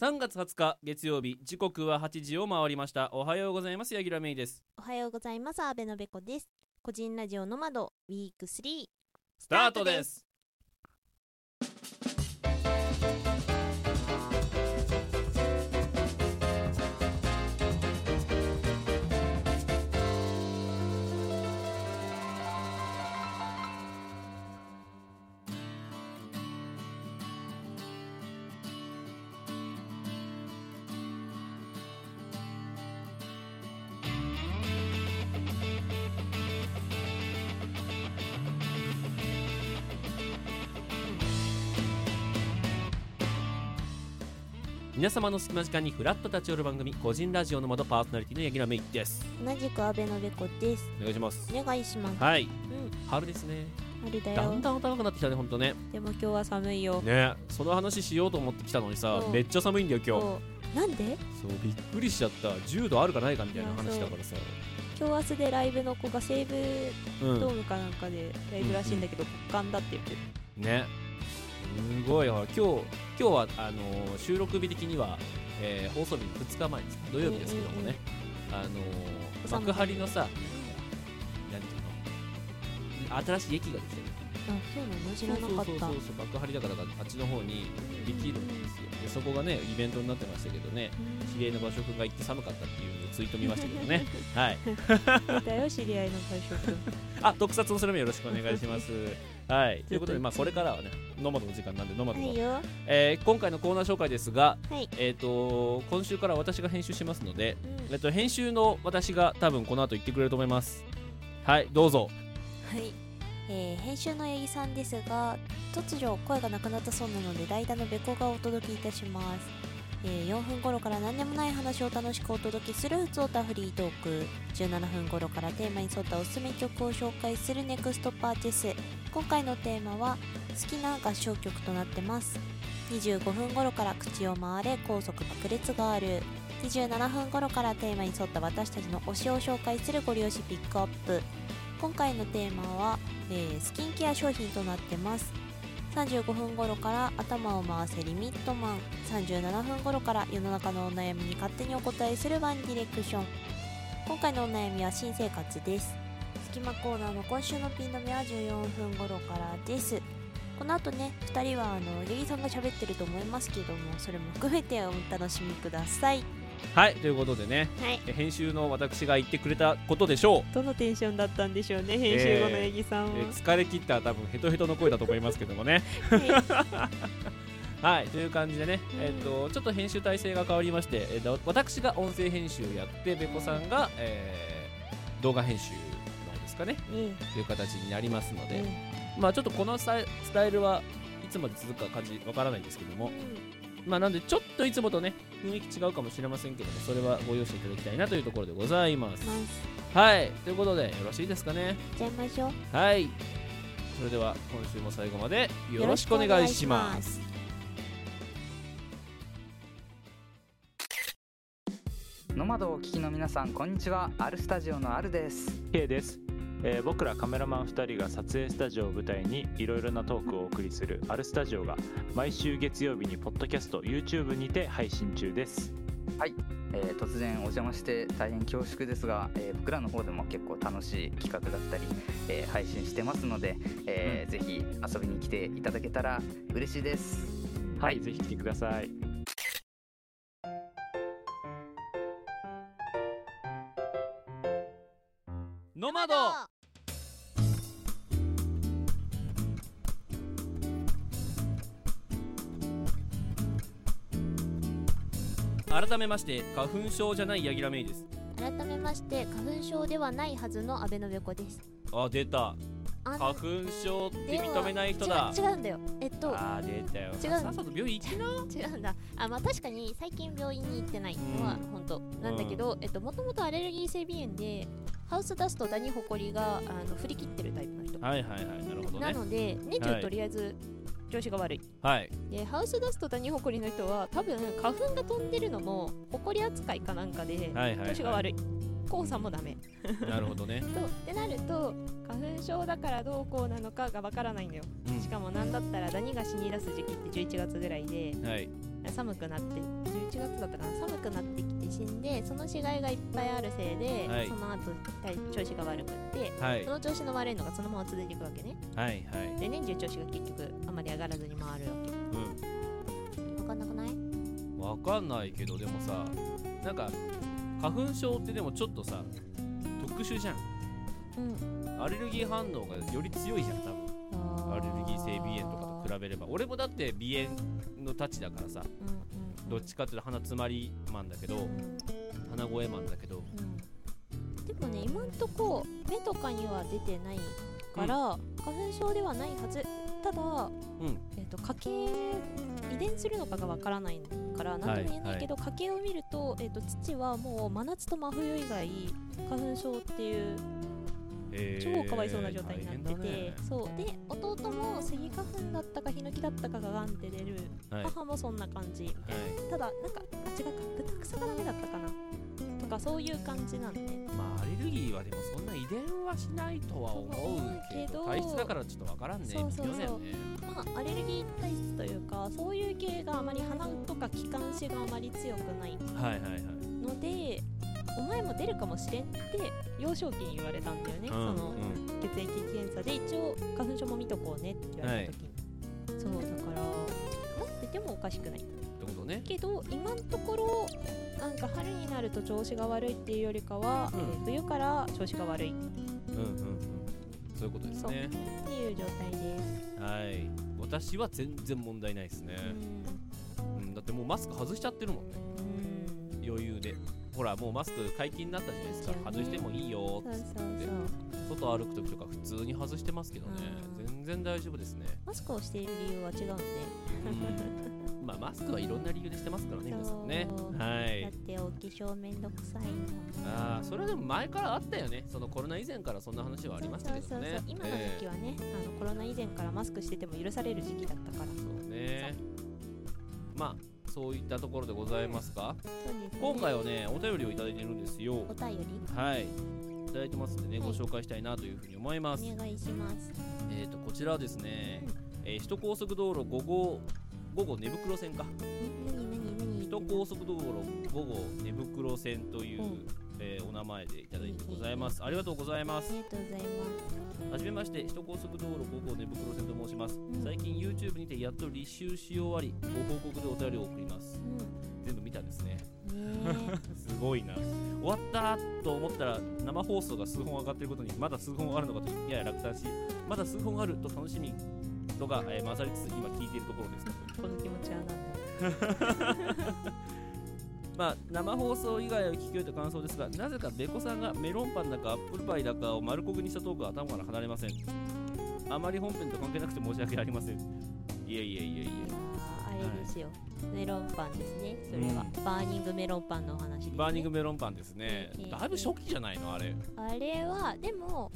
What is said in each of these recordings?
3月20日月曜日時刻は8時を回りました。おはようございます。柳楽芽衣です。おはようございます。阿部のべこです。個人ラジオの窓ウィーク3スタートです皆様の隙間時間にフラッと立ち寄る番組個人ラジオの窓パーソナリティの柳楽芽衣です。同じく阿部のべこです。お願いします。お願いします。はい。うん。春ですね。春だよ。だんだん暖かくなってきたねほんとね。でも今日は寒いよ。ね。その話しようと思ってきたのにさめっちゃ寒いんだよ今日。なんで？そうびっくりしちゃった。10度あるかないかみたいな話だからさ。今日明日でライブの子が西武うん。ドームかなんかでライブらしいんだけど、極寒だって言ってる。ねすごい。ほら今日今日はあのー収録日的には、えー放送日の2日前です。土曜日ですけどもね、あの幕張のさ何ていうの？新しい駅ができてる。あそうなの？知らなかった。そうそうそうそう幕張だからあっちの方にできるんですよ。でそこがねイベントになってましたけどね知り合いの場所が行って寒かったっていうツイート見ましたけどね。はい。うんだよ知り合いの会食 あ特撮のそれもよろしくお願いしますはい。と。いうことでまあこれからはねノマドの時間なんでノマドの、はいよ。えー今回のコーナー紹介ですがはい。えっ、と今週から私が編集しますので、うん。えっと編集の私が多分この後言ってくれると思います。はいどうぞ。はい、えー編集の八木さんですが突如声がなくなったそうなので代打のべこがお届けいたします、えー4分頃から何でもない話を楽しくお届けするふつおたフリートーク。17分頃からテーマに沿ったおすすめ曲を紹介するネクストパーティス。今回のテーマは好きな合唱曲となってます。25分頃から口を回れ高速爆裂がある。27分頃からテーマに沿った私たちの推しを紹介するご利用しピックアップ。今回のテーマは、えースキンケア商品となってます。35分頃から頭を回せリミットマン。37分頃から世の中のお悩みに勝手にお答えするワンディレクション。今回のお悩みは新生活です。隙間コーナーの今週のピン止めは14分頃からです。この後ね2人はあの八木さんが喋ってると思いますけどもそれも含めてお楽しみください。はいということでねはい。え編集の私が言ってくれたことでしょう。どのテンションだったんでしょうね編集後の八木さんえー疲れ切った多分ヘトヘトの声だと思いますけどもね。はい。という感じでね、うんえっとちょっと編集体制が変わりまして、えーと私が音声編集やってべこさんが、えー動画編集のですかね。ねという形になりますので、ねまあちょっとこのスタイスタイルはいつまで続くか感じわからないんですけども、まあなんでちょっといつもとね雰囲気違うかもしれませんけどもそれはご容赦いただきたいなというところでございます。はい。ということでよろしいですかね？いっちゃいましょう。はい。それでは今週も最後までよろしくお願いします。ノマドをお聞きの皆さんこんにちは。アルスタジオのアルです。K です、えー僕らカメラマン2人が撮影スタジオを舞台にいろいろなトークをお送りする「アルスタジオ」が毎週月曜日にポッドキャスト YouTube にて配信中です。えー突然お邪魔して大変恐縮ですが、えー僕らの方でも結構楽しい企画だったり、えー配信してますので、えーぜひ遊びに来ていただけたら嬉しいです。はい、ぜひ来てください。ノマド改めまして花粉症じゃない柳楽芽衣です。改めまして花粉症ではないはずの阿部のべこです。あ出た。あ花粉症って認めない人だ。違う違うんだよ。えっとあ出たよ。違うさっさと病院行きな。違うんだ。あまあ確かに最近病院に行ってないのはうん。本当なんだけど、えっともともとアレルギー性鼻炎でハウスダストダニホコリがあの振り切ってるタイプの人、はいはいはいなるほどね。なので年中はい。とりあえず調子が悪い、はい。でハウスダストダニホコリの人は多分花粉が飛んでるのもホコリ扱いかなんかで調子が悪い。黄砂もダメ。なるほどね。とってなると花粉症だからどうこうなのかがわからないんだよ。うん。しかもなんだったらダニが死に出す時期って11月ぐらいではい。寒くなって11月だったかな？寒くなってきて死んでその死骸がいっぱいあるせいで、はい。その後体調子が悪くってはい。その調子の悪いのがそのまま続いていくわけね。はいはい。で年中調子が結局あまり上がらずに回るわけ。う分かんなくない？んわかんないけどでもさなんか花粉症ってでもちょっとさ特殊じゃん。うん。アレルギー反応がより強いじゃん多分。アレルギー性鼻炎とかと比べれば。俺もだって鼻炎のたちだからさ。うんどっちかっていうと鼻詰まりマンだけどうん鼻声マンだけど。うん。でもね今んとこ目とかには出てないから、花粉症ではないはず。ただ、うん。えっと家系遺伝するのかがわからないから何とも言えないけど、家系を見ると,、えっと父はもう真夏と真冬以外花粉症っていう超かわいそうな状態になってて、ね。そう。で弟もスギ花粉だったかヒノキだったかがガンって出る、はい。母もそんな感じみたいな、ただなんかあ違うか豚草がダメだったかなとかそういう感じなんで。まあアレルギーはでもそんな遺伝はしないとは思うけど体質だからちょっとわからんね。そうそうそう。まあアレルギー体質というかそういう系があまり鼻とか気管支があまり強くないはいはいはい。のでお前も出るかもしれんって幼少期に言われたんだよね、うんそのうん。血液検査で一応花粉症も見とこうねって言われた時に、そうだから持っててもおかしくないってことね。けど今のところなんか春になると調子が悪いっていうよりかは、うん。えー冬から調子が悪い。っうんうんうん。そういうことですね。ていう状態です、はい。私は全然問題ないですね、うん、だってもうマスク外しちゃってるもんね。余裕でほらもうマスク解禁になったじゃないですか。外してもいいよ。そうそうそう。外歩く時とか普通に外してますけどね。うん。全然大丈夫ですね。マスクをしている理由は違うんで。うん。まあマスクはいろんな理由でしてますからね皆さんね。はだっいてお化粧めんどくさいの。ああそれはでも前からあったよね。そのコロナ以前からそんな話はありましたけどね。今の時期はね、あのコロナ以前からマスクしてても許される時期だったから。そうね。まあそういったところでございますか？そうですね。今回はねお便りをいただいてるんですよ。お便り？はい。いただいてますんでねごはい。紹介したいなというふうに思います。お願いします。えーとこちらはですねえー首都高速道路5号5号寝袋線か。首都高速道路5号寝袋線という、うんえーお名前でいただいてございます。ありがとうございます。ありがとうございます。はじめまして首都高速道路5号寝袋線と申します、ん。最近 YouTube にてやっと履修し終わりご報告でお便りを送ります。う全部見たんですね。すごいな。終わったと思ったら生放送が数本上がっていることにまだ数本あるのかとやや落胆しまだ数本あると楽しみとが、えー混ざりつつ今聞いているところです。えこの気持ちはなんだ まあ生放送以外を聞き終えた感想ですがなぜかベコさんがメロンパンだかアップルパイだかを丸焦げにしたトークが頭から離れません。あまり本編と関係なくて申し訳ありません。いえいえいえいえあれですよ、メロンパンですね。それは、バーニングメロンパンのお話です、ね、バーニングメロンパンですね。ええだいぶ初期じゃないのあれ。あれはでも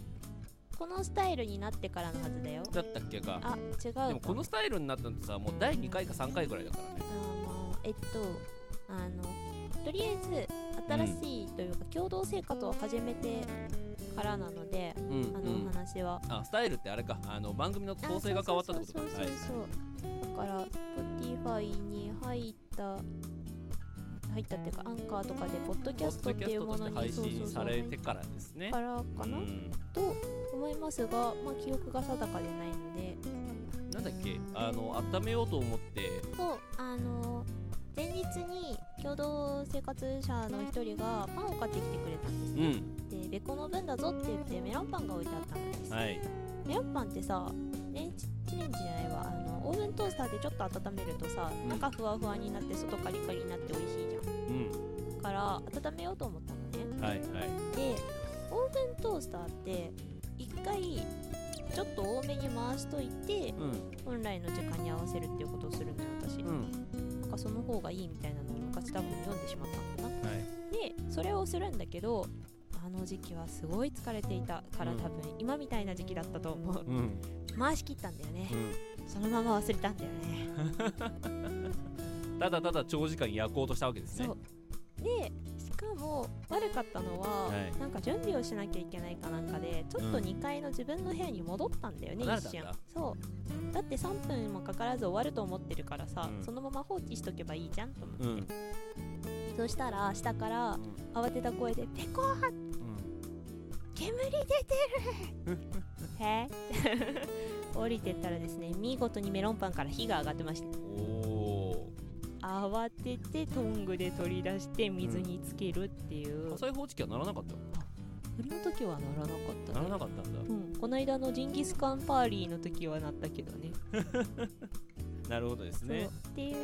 このスタイルになってからのはずだよ。だったっけか。あ違うか。でもこのスタイルになったのってさもう第2回か3回ぐらいだからね。あのえっとあのとりあえず新しいというか、共同生活を始めてからなのでうん。あのうん。お話は、あスタイルってあれか。あの番組の構成が変わったってことか。そうそうはい。そうだから Spotify に入った入ったっていうかアンカーとかでポッドキャストっていうものに配信されてかからですね。らかな、うん。と思いますが、まあ、記憶が定かでないので。なんだっけ？あの温めようと思って。そうあの前日に共同生活者の一人がパンを買ってきてくれたんですね、うん。でベコの分だぞって言ってメロンパンが置いてあったんです、はい。メロンパンってさレンチチレンジじゃないわ。あのオーブントースターでちょっと温めるとさ、うん。中ふわふわになって外カリカリになって美味しいじゃん。うん。だから温めようと思ったのね。はいはい。でオーブントースターって一回ちょっと多めに回しといてうん。本来の時間に合わせるっていうことをするのよ私、うん。なんかその方がいいみたいなのを昔多分読んでしまったんだな。はい。でそれをするんだけどあの時期はすごい疲れていたからうん。多分今みたいな時期だったと思う。うん。回し切ったんだよね。うん。そのまま忘れたんだよね。ただただ長時間焼こうとしたわけですね。でしかも悪かったのは、はい。なんか準備をしなきゃいけないかなんかでちょっとうん。2階の自分の部屋に戻ったんだよね、一瞬離れたんだ。そう。だって3分もかからず終わると思ってるからさ、うん。そのまま放置しとけばいいじゃんと思って、うん。そしたら下から慌てた声で「ペコー煙出てる!」へ 降りてったらですね見事にメロンパンから火が上がってました慌ててトングで取り出して水につけるっていう、火災報知器はならなかった振りの時はならなかったなならなかったんだ。うん、この間のジンギスカンパーリーの時はなったけどね なるほどですね。っていうね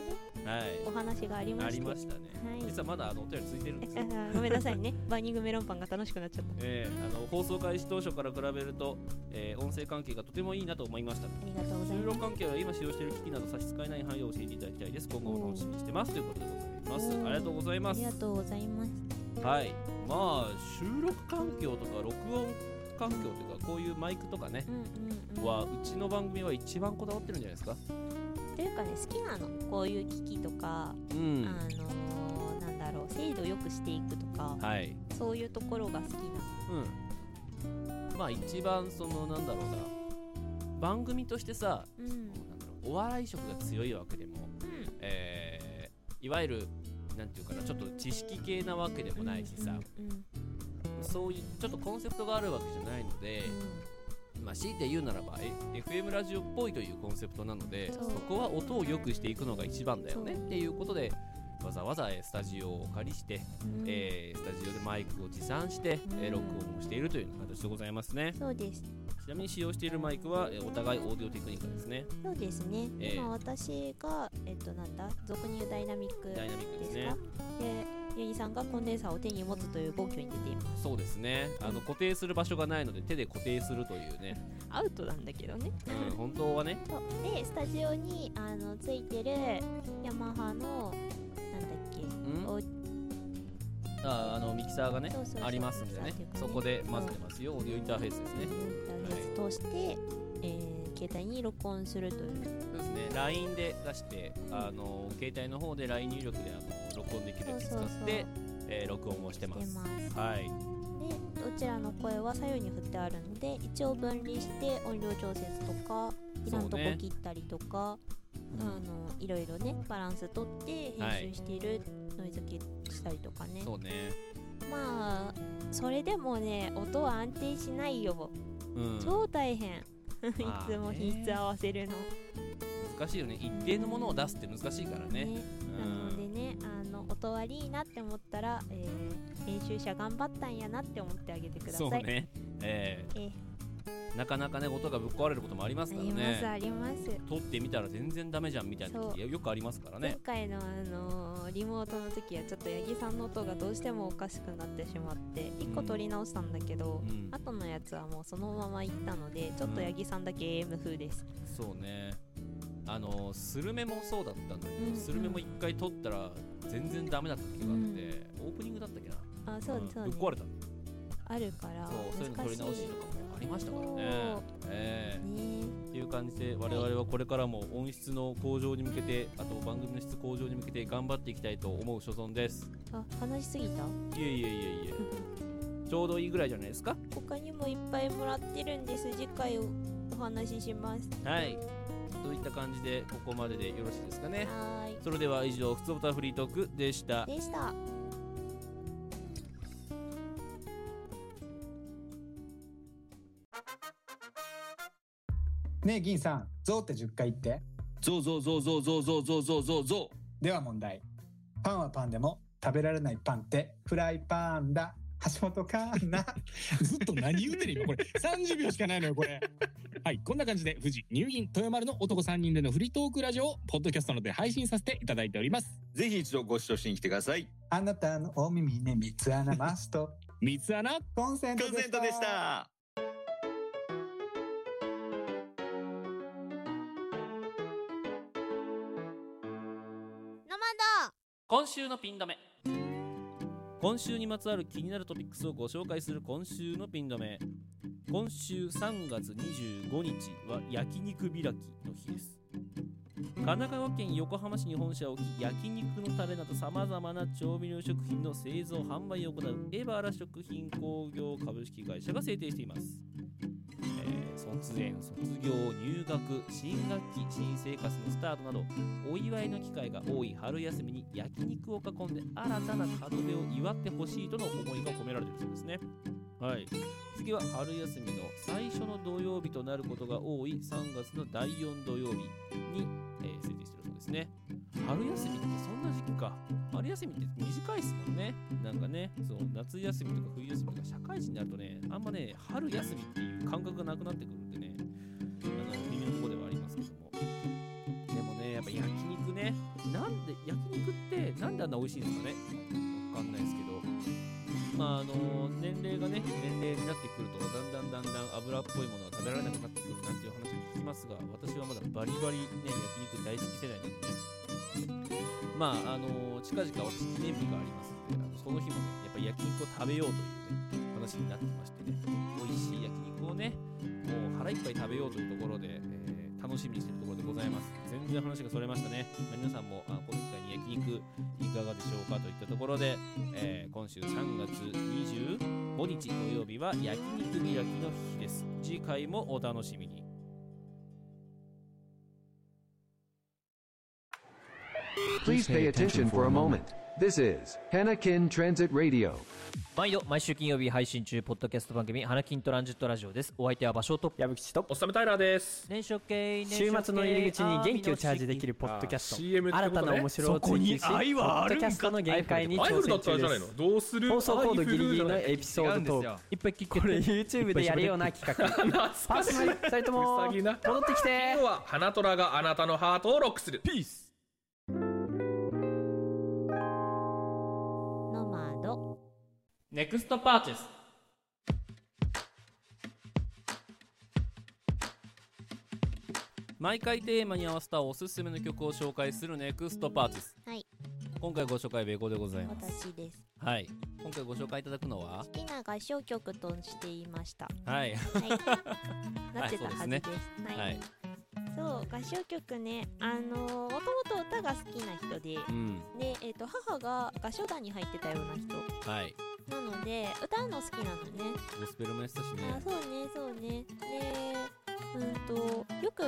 はい。お話がありまあして。りましたね。はい。実はまだあのお便りついてるんですよ。あ ごめんなさいね。バーニングメロンパンが楽しくなっちゃった。えーあの放送開始当初から比べると、えー音声関係がとてもいいなと思いました。ありがとうござい収ます。録関係は今使用している機器など差し支えない範囲を教えていただきたいです。今後も楽しみにしてます。ということでございます。ありがとうございます。ありがとうございます。はい。まあ収録環境とか録音環境というかこういうマイクとかねうんうんうん。はうちの番組は一番こだわってるんじゃないですか？というかね好きなのこういう機器とか、うん。あのーなんだろう精度よくしていくとかはい。そういうところが好きな。うん。まあ一番そのなんだろうな番組としてさうん。なんだろうお笑い色が強いわけでもえーいわゆるなんていうかなちょっと知識系なわけでもないしさ、うんうんそういうちょっとコンセプトがあるわけじゃないので、まあ、強いて言うならばえ FM ラジオっぽいというコンセプトなのでそこは音を良くしていくのが一番だよねっていうことでわざわざえースタジオをお借りして、うん。えースタジオでマイクを持参して、えーうん。録音をしているという形でございますね。そうです。ちなみに使用しているマイクは、えーお互いオーディオテクニカですね。そうですね、ええ今私がえっとなんだ？俗に言うダイナミックダイナミックでですすね。かでヤギさんがコンデンサーを手に持つという暴挙に出ています。そうですね。あの固定する場所がないので手で固定するというね、アウトなんだけどね。うん、本当はね。そう。でスタジオにあのついてるヤマハのなんだっけん？おああのミキサーがねありますんでね。ね。そこで混ぜてます。よオーディオインターフェースですね。インターフェース通して、えー携帯に録音するというそうですね。LINE で出してあの携帯の方で LINE 入力であの録音できるやつ使ってそうそう。そうえー録音をしてます。はい。でどちらの声は左右に振ってあるので一応分離して音量調節とかいらんとこ切ったりとか、あのいろいろねバランス取って編集している、ノイズ消したりとかね。そうね。まあそれでもね音は安定しないよ、うん。超大変。いつも品質合わせるの難しいよね。一定のものを出すって難しいからね。ね。なのでねあの音悪いなって思ったら、えー編集者頑張ったんやなって思ってあげてください。そうね。ええ。ーなかなかね音がぶっ壊れることもありますからありますねあります。撮ってみたら全然ダメじゃんみたいな時よくありますから前ね回のあのーリモートの時はちょっと八木さんの音がどうしてもおかしくなってしまって1個取り直したんだけど、うん。後のやつはもうそのまま行ったのでちょっと八木さんだけ AM 風です、そうねあのスルメもそうだったんだけど、うんスルメも一回撮ったら全然ダメだった時があって、オープニングだったっけな？あそううん。そう、ねぶっ壊れた。あるからそうそういうの撮り直しとかもありましたからね。ええ。ね。っていう感じで我々はこれからも音質の向上に向けてあと番組の質向上に向けて頑張っていきたいと思う所存です。あ話しすぎた？いえいえいえいえ。ちょうどいいぐらいじゃないですか？他にもいっぱいもらってるんです。次回おお話しします。はいといった感じでここまででよろしいですかね。はーそれでは以上「ふつおたフリートーク」でした。いでした。ねえ銀さんゾウって10回言って。ゾウゾウゾウゾウゾウゾウゾウゾウゾウ。ゾでは問題。パンはパンでも食べられないパンってフライパンだ。橋本環奈ウずっと何言うてる今これ。30秒しかないのよこれはいこんな感じで富士乳銀豊丸の男3人でのフリートークラジオをポッドキャストので配信させていただいております。ぜひ一度ご視聴しに来てください。あなたのお耳に三つ穴マスト。三つ穴？コンセントでした。コンセントでした。今週のピン止め。今週にまつわる気になるトピックスをご紹介する今週のピン止め今週3月25日は焼肉開きの日です。神奈川県横浜市に本社を置き焼肉のタレなどさまざまな調味料食品の製造販売を行うエバラ食品工業株式会社が制定しています、えー卒園卒業入学新学期新生活のスタートなどお祝いの機会が多い春休みに焼肉を囲んで新たな門出を祝ってほしいとの思いが込められているそうですね。はい。次は春休みの最初の土曜日となることが多い。3月の第4土曜日に、えー制定しているそうですね。春休みってそんな時期か。春休みって短いですもんね。なんかねそう夏休みとか冬休みとか社会人になるとねあんまね春休みっていう感覚がなくなってくるんでね。あの微妙なとこではありますけども。でもねやっぱ焼肉ね。なんで焼肉ってなんであんな美味しいんですかね。わかんないですけど。まああの年齢がね年齢になってくるとだんだんだんだん油っぽいものが食べられなくなってくるなんていう話を聞きますが私はまだバリバリね焼肉大好き世代なんでねまああの近々私記念日がありますのであのその日もねやっぱり焼肉を食べようというね話になってましてね美味しい焼肉をねもう腹いっぱい食べようというところで、えー楽しみにしてるところでございます。全然話がそれましたね、皆さんもあこの焼肉いかがでしょうかといったところで、えー今週3月25日土曜日は焼肉開きの日です次回もお楽しみに Please pay attention for a moment. This is Hanakin Transit Radio. 毎度毎週金曜日配信中ポッドキャスト番組花金トランジットラジオです。お相手は場所と矢吹とおっさめタイラーです。年初系週末の入り口に元気をチャージできるポッドキャスト。新たな面白を追求しポッドキャストの限界にアイフルだ挑戦中でったらじゃないの？すどうする？放送コードギリギリのエピソードトーク。いっぱい聞けこれ YouTube でやるような企画。パーソナリティ2人とも戻ってきて。今日は花虎があなたのハートをロックする。ピースネクストパーチェス毎回テーマに合わせたおすすめの曲を紹介するネクストパーティスはい。今回ご紹介ベコでございます。私です。はい。今回ご紹介いただくのは？好きな合唱曲としていました。はい。はい。なってたはずです,、はいね。はい、はい。そう合唱曲ね。あのー、もともと歌が好きな人でうん。で、えー、と母が合唱団に入ってたような人。はいなので歌うの好きなのね。ゴスペルもやってたしあねそうねそうね。でうんとよく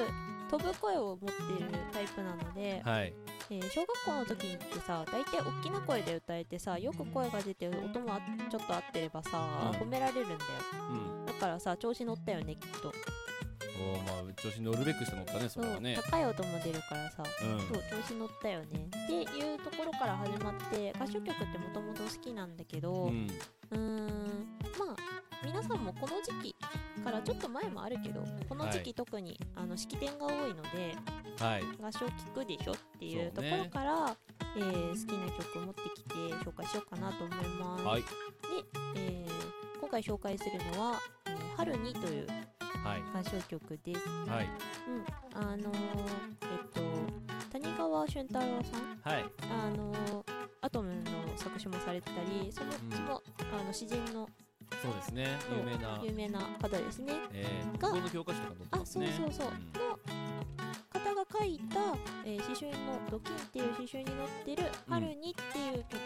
飛ぶ声を持ってるタイプなので、はい。えー小学校の時ってさ大体大きな声で歌えてさよく声が出て音もあちょっと合ってればさ、うん。褒められるんだよ。うん。だからさ調子乗ったよねきっとおーまあ調子乗るべくして乗ったねそれはね。高い音も出るからさ、うん。そう調子乗ったよね。っていうところから始まって合唱曲ってもともと好きなんだけどううんーんまあ皆さんもこの時期からちょっと前もあるけどこの時はい。期特に、あの式典が多いのではい。合唱聴くでしょっていうところから、えー好きな曲を持ってきて紹介しようかなと思います、はい。えー今回紹介するのは「えー春に」というはい。合唱曲です。はい。うん、あのー、えっと谷川俊太郎さん。はい。あのーアトムの作詞もされてたりそのうん。そのあの詩人のそうですね。有名な。有名な方ですね。えーが国語の教科書とか載ってあますね。そうそうそう、ん。の方が書いた、えー詩集の「ドキン」っていう詩集に載ってる「うん。春に」っていう曲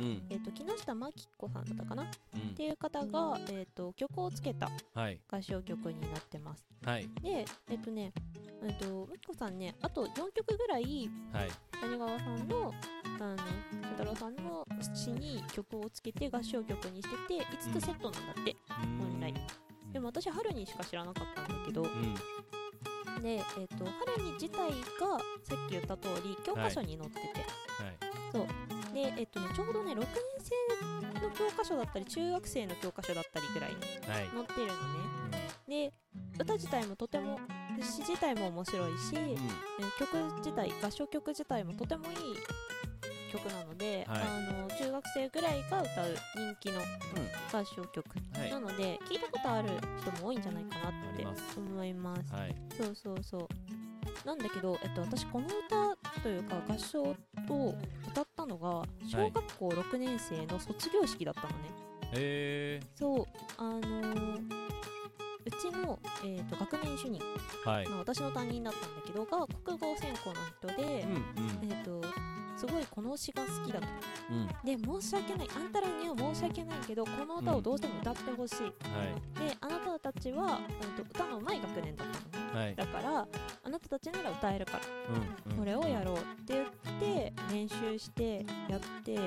に、うん。えっと木下真紀子さんだったかな？っうん。ていう方が、えっと曲をつけたはい。合唱曲になってます。はい。でえっとねえっと真紀子さんねあと4曲ぐらいはい。谷川さんのあの俊太郎さんの詩に曲をつけて合唱曲にしてて5つセットなんだって、本来。でも私春にしか知らなかったんだけど、うんで、えっと春に自体がさっき言った通り教科書に載ってて、はい。そう。で、えっとね、ちょうどね6年生の教科書だったり中学生の教科書だったりぐらいにはい。載ってるのね。で歌自体もとても詩自体も面白いし、え曲自体合唱曲自体もとてもいい曲なので、はい。あの中学生ぐらいが歌う人気の合唱曲、はい。なので聞いたことある人も多いんじゃないかなって思います。はい。そうそうそう。なんだけど、えっと、私この歌というか合唱を歌ったのが小学校6年生の卒業式だったのね、へえそう。あのーうちの、えー、と学年主任、はい。まあ、私の担任だったんだけどが国語専攻の人で、うんうん。えー、とすごいこの詩が好きだと。うん。で申し訳ない。あんたらには申し訳ないけどこの歌をどうしても歌ってほしい、はい。であなたたちは、うん、と歌の上手い学年だったのね、はい。だからあなたたちなら歌えるから、うんうん。これをやろうって言って練習してやって、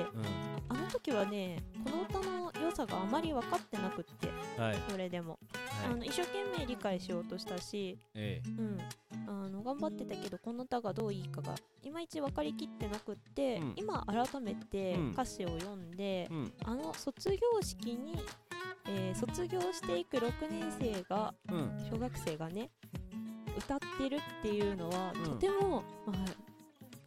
あの時はねこの歌の良さがあまり分かってなくって、はい。それでも、はい。あの一生懸命理解しようとしたし、ええ。うん、あの頑張ってたけどこの歌がどういいかがいまいち分かりきってなくって、うん。今改めてうん。歌詞を読んで、うん。あの卒業式に、えー卒業していく6年生が、うん。小学生がね歌ってるっていうのは、うん。とても、まあ、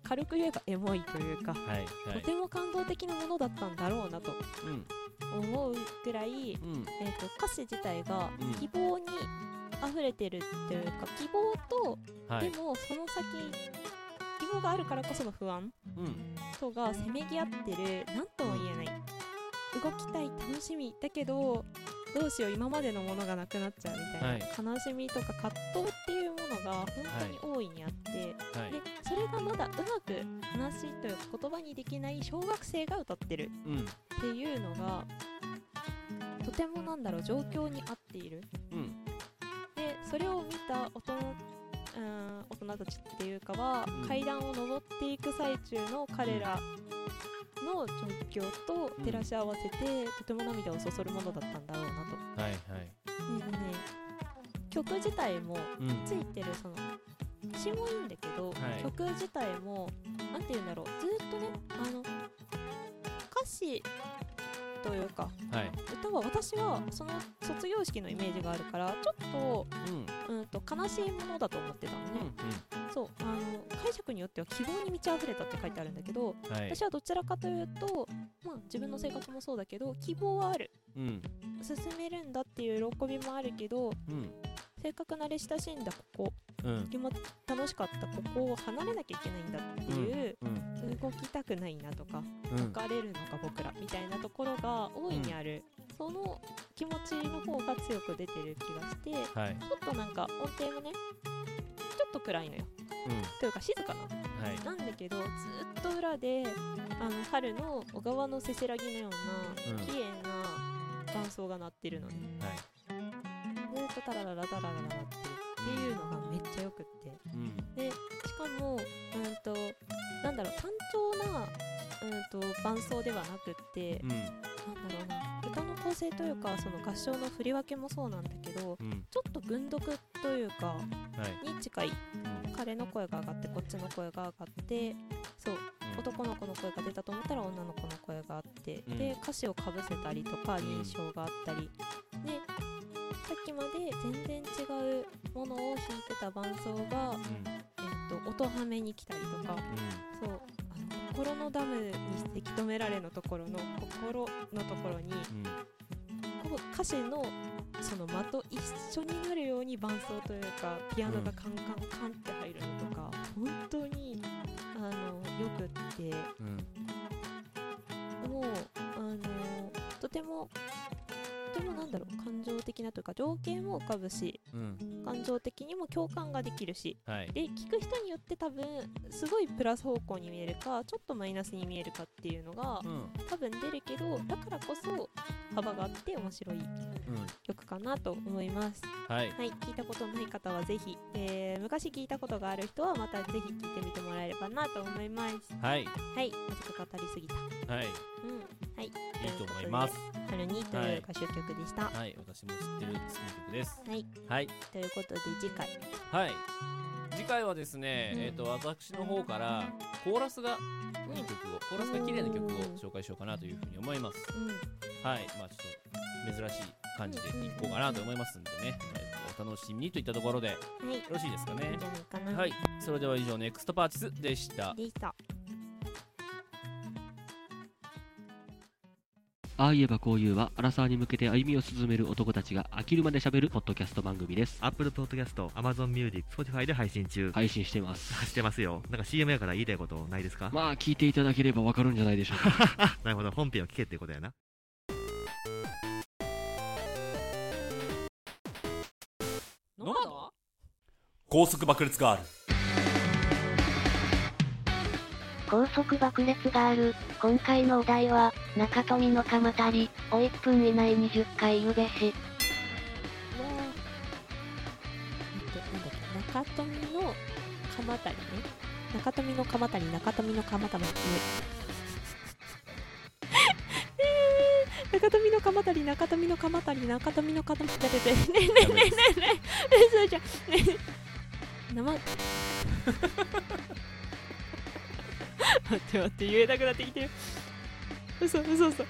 軽く言えばエモいというか、はいはい。とても感動的なものだったんだろうなとうん思うくらい、うん。えー、と歌詞自体がうん。希望に溢れてるっていうか希望と、はい。でもその先希望があるからこその不安うん。とがせめぎ合ってる何とも言えない動きたい楽しみだけどどうしよう今までのものがなくなっちゃうみたいな、悲しみとか葛藤っていうものが本当に大いにあって、はい。でそれがまだうまく話というか言葉にできない小学生が歌ってるうん。っていうのがとてもなんだろう状況に合っている。うん。でそれを見た大人うん大人たちっていうかは、うん。階段を上っていく最中の彼らの状況と照らし合わせて、とても涙をそそるものだったんだろうなと。はいはい。でね曲自体もうん。ついてるその詩もいいんだけど、はい。曲自体もなんて言うんだろう。ずーっとねあの歌詞というかはい。歌は私はその卒業式のイメージがあるからちょっと,、うん、と悲しいものだと思ってたのね、そうあの解釈によっては希望に満ち溢れたって書いてあるんだけど、はい。私はどちらかというと、まあ、自分の性格もそうだけど希望はある。うん。進めるんだっていう喜びもあるけどうんせっかく慣れ親しんだここ、うん。気持ち楽しかったここを離れなきゃいけないんだっていう、うん動きたくないなとか、うん。別れるのか僕らみたいなところが大いにある、その気持ちの方が強く出てる気がして、はい。ちょっとなんか音程もねちょっと暗いのよ。うん。というか静かな、はい。なんだけどずっと裏であの春の小川のせせらぎのよううん。な綺麗な伴奏が鳴ってるのね、ずっとタラララタラララ鳴ってるっていうのがめっちゃよくって。うん。でしかもうんとなんだろう単調なうんと伴奏ではなくって、うん。なんだろうな歌の構成というかその合唱の振り分けもそうなんだけど、うん。ちょっと軍読というかはい。に近い、彼の声が上がってこっちの声が上がってそう、男の子の声が出たと思ったら女の子の声があって、うん。で歌詞をかぶせたりとか認証があったり、でさっきまで全然違うものを弾いてた伴奏が、えっと音はめに来たりとか、そうあの心のダムにせき止められのところの心のところに、こう歌詞のその間と一緒になるように伴奏というかピアノがカンカンカンって入るのとか、本当にあのよくって、もうあのとてもとてもなんだろう感情的なというか情景も浮かぶしうん。感情的にも共感ができるし、はい。で聞く人によって多分すごいプラス方向に見えるかちょっとマイナスに見えるかっていうのが、多分出るけどだからこそ幅があって面白い曲かなと思います。はい。聞いたことない方はぜひ、えー昔聞いたことがある人はまたぜひ聞いてみてもらえればなと思います。はい。はい、熱く語りすぎた。はい。うん、はい。いいと思います。春にという歌唱曲でした。はい。私も知ってる好きな曲です。はい。はい。ということで次回。はい。次回はですね、うん。えっ、と私の方からコーラスがいい曲を、コーラスが綺麗な曲を紹介しようかなというふうに思います、はい。まあちょっと珍しい感じでいこうかなと思いますんでね、お楽しみにといったところで、よろしいですかね。いいかな。はい。それでは以上ネクストパーティスでした。でした。ああ言えばこう言うは、アラサーに向けて歩みを進める男たちが飽きるまで喋るポッドキャスト番組です。Apple Podcast、Amazon Music、Spotify で配信中。配信してます。してますよ。なんか CM やから言いたいことないですか？まあ、聞いていただければわかるんじゃないでしょうか。なるほど。本編を聞けってことやな。ノマド高速爆裂ガール高速爆裂ガール、今回のお題は、中富の鎌足りを1分以内に10回言うべし。中富の鎌足りね。中富の鎌足り、中富の鎌足り。えー中富の鎌足り、中富の鎌足り、中富の鎌足り。ねえねえねえねえねえねえ、そうじゃん。ねえ。生。待って待って、言えなくなってきてる。嘘嘘嘘。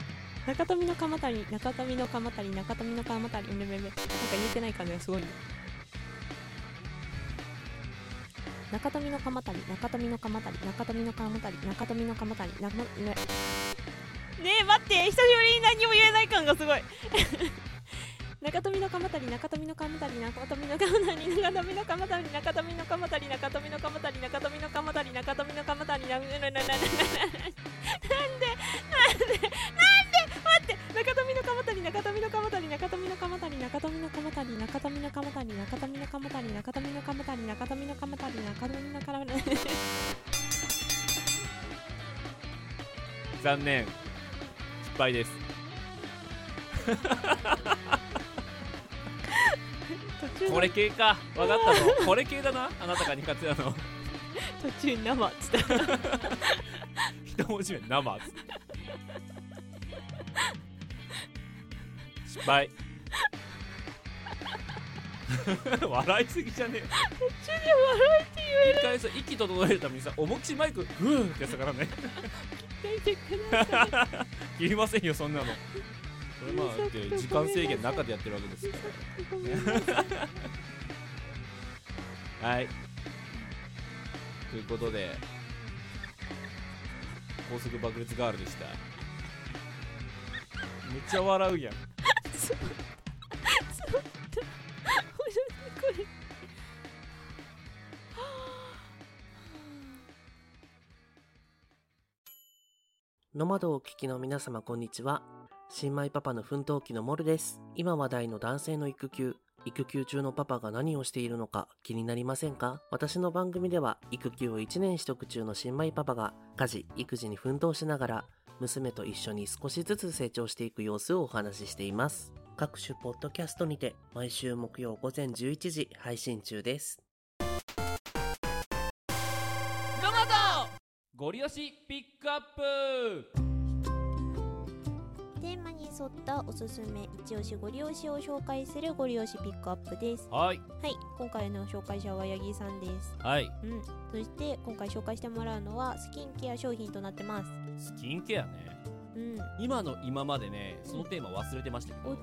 中富の鎌足り、中富の鎌足り、中富の鎌足り。めめめ。なんか言えてない感じがすごいね。中富の鎌足り、中富の鎌足り、中富の鎌足り、中富の鎌足り、中ね。ねえ、待って、久しぶりに何も言えない感がすごい。中富の鎌足り、中富の鎌足り、中富の鎌足り、中富の鎌足り、中富の鎌足り、中富の鎌足り、中富の鎌足り、中富の鎌足り、なななななななんで、なんで、なんで、待って、中富の鎌足り、中富の鎌足り、中富の鎌足り、中富の鎌足り、中富の鎌足り、中富の鎌足り、中富の鎌足り、中富の鎌足り、中富の鎌足り。残念失敗ですこれ系か。分かったぞ。これ系だな。あなたが苦手なの。途中生っつった。一文字目生っつ失敗。笑いすぎじゃねえ。途中で笑えって言える。一回さ息整えるためにさ思いっきりマイクフーってやつだからね。切りませんよそんなのこれまあだって時間制限の中でやってるわけですからはいということで高速爆裂ガールでしためっちゃ笑うやんノマドをお聞きの皆様こんにちは。新米パパの奮闘記のモルです。今話題の男性の育休。育休中のパパが何をしているのか気になりませんか？私の番組では育休を1年取得中の新米パパが家事、育児に奮闘しながら娘と一緒に少しずつ成長していく様子をお話ししています。各種ポッドキャストにて毎週木曜午前11時配信中です。ノマドゴリ押しピックアップテーマに沿ったおすすめ一押しご利用しを紹介するご利用しピックアップです。はい。はい。今回の紹介者は八木さんです。はい。うん。そして今回紹介してもらうのはスキンケア商品となってます。スキンケアね。うん。今の今までねそのテーマ忘れてましたけど。おっ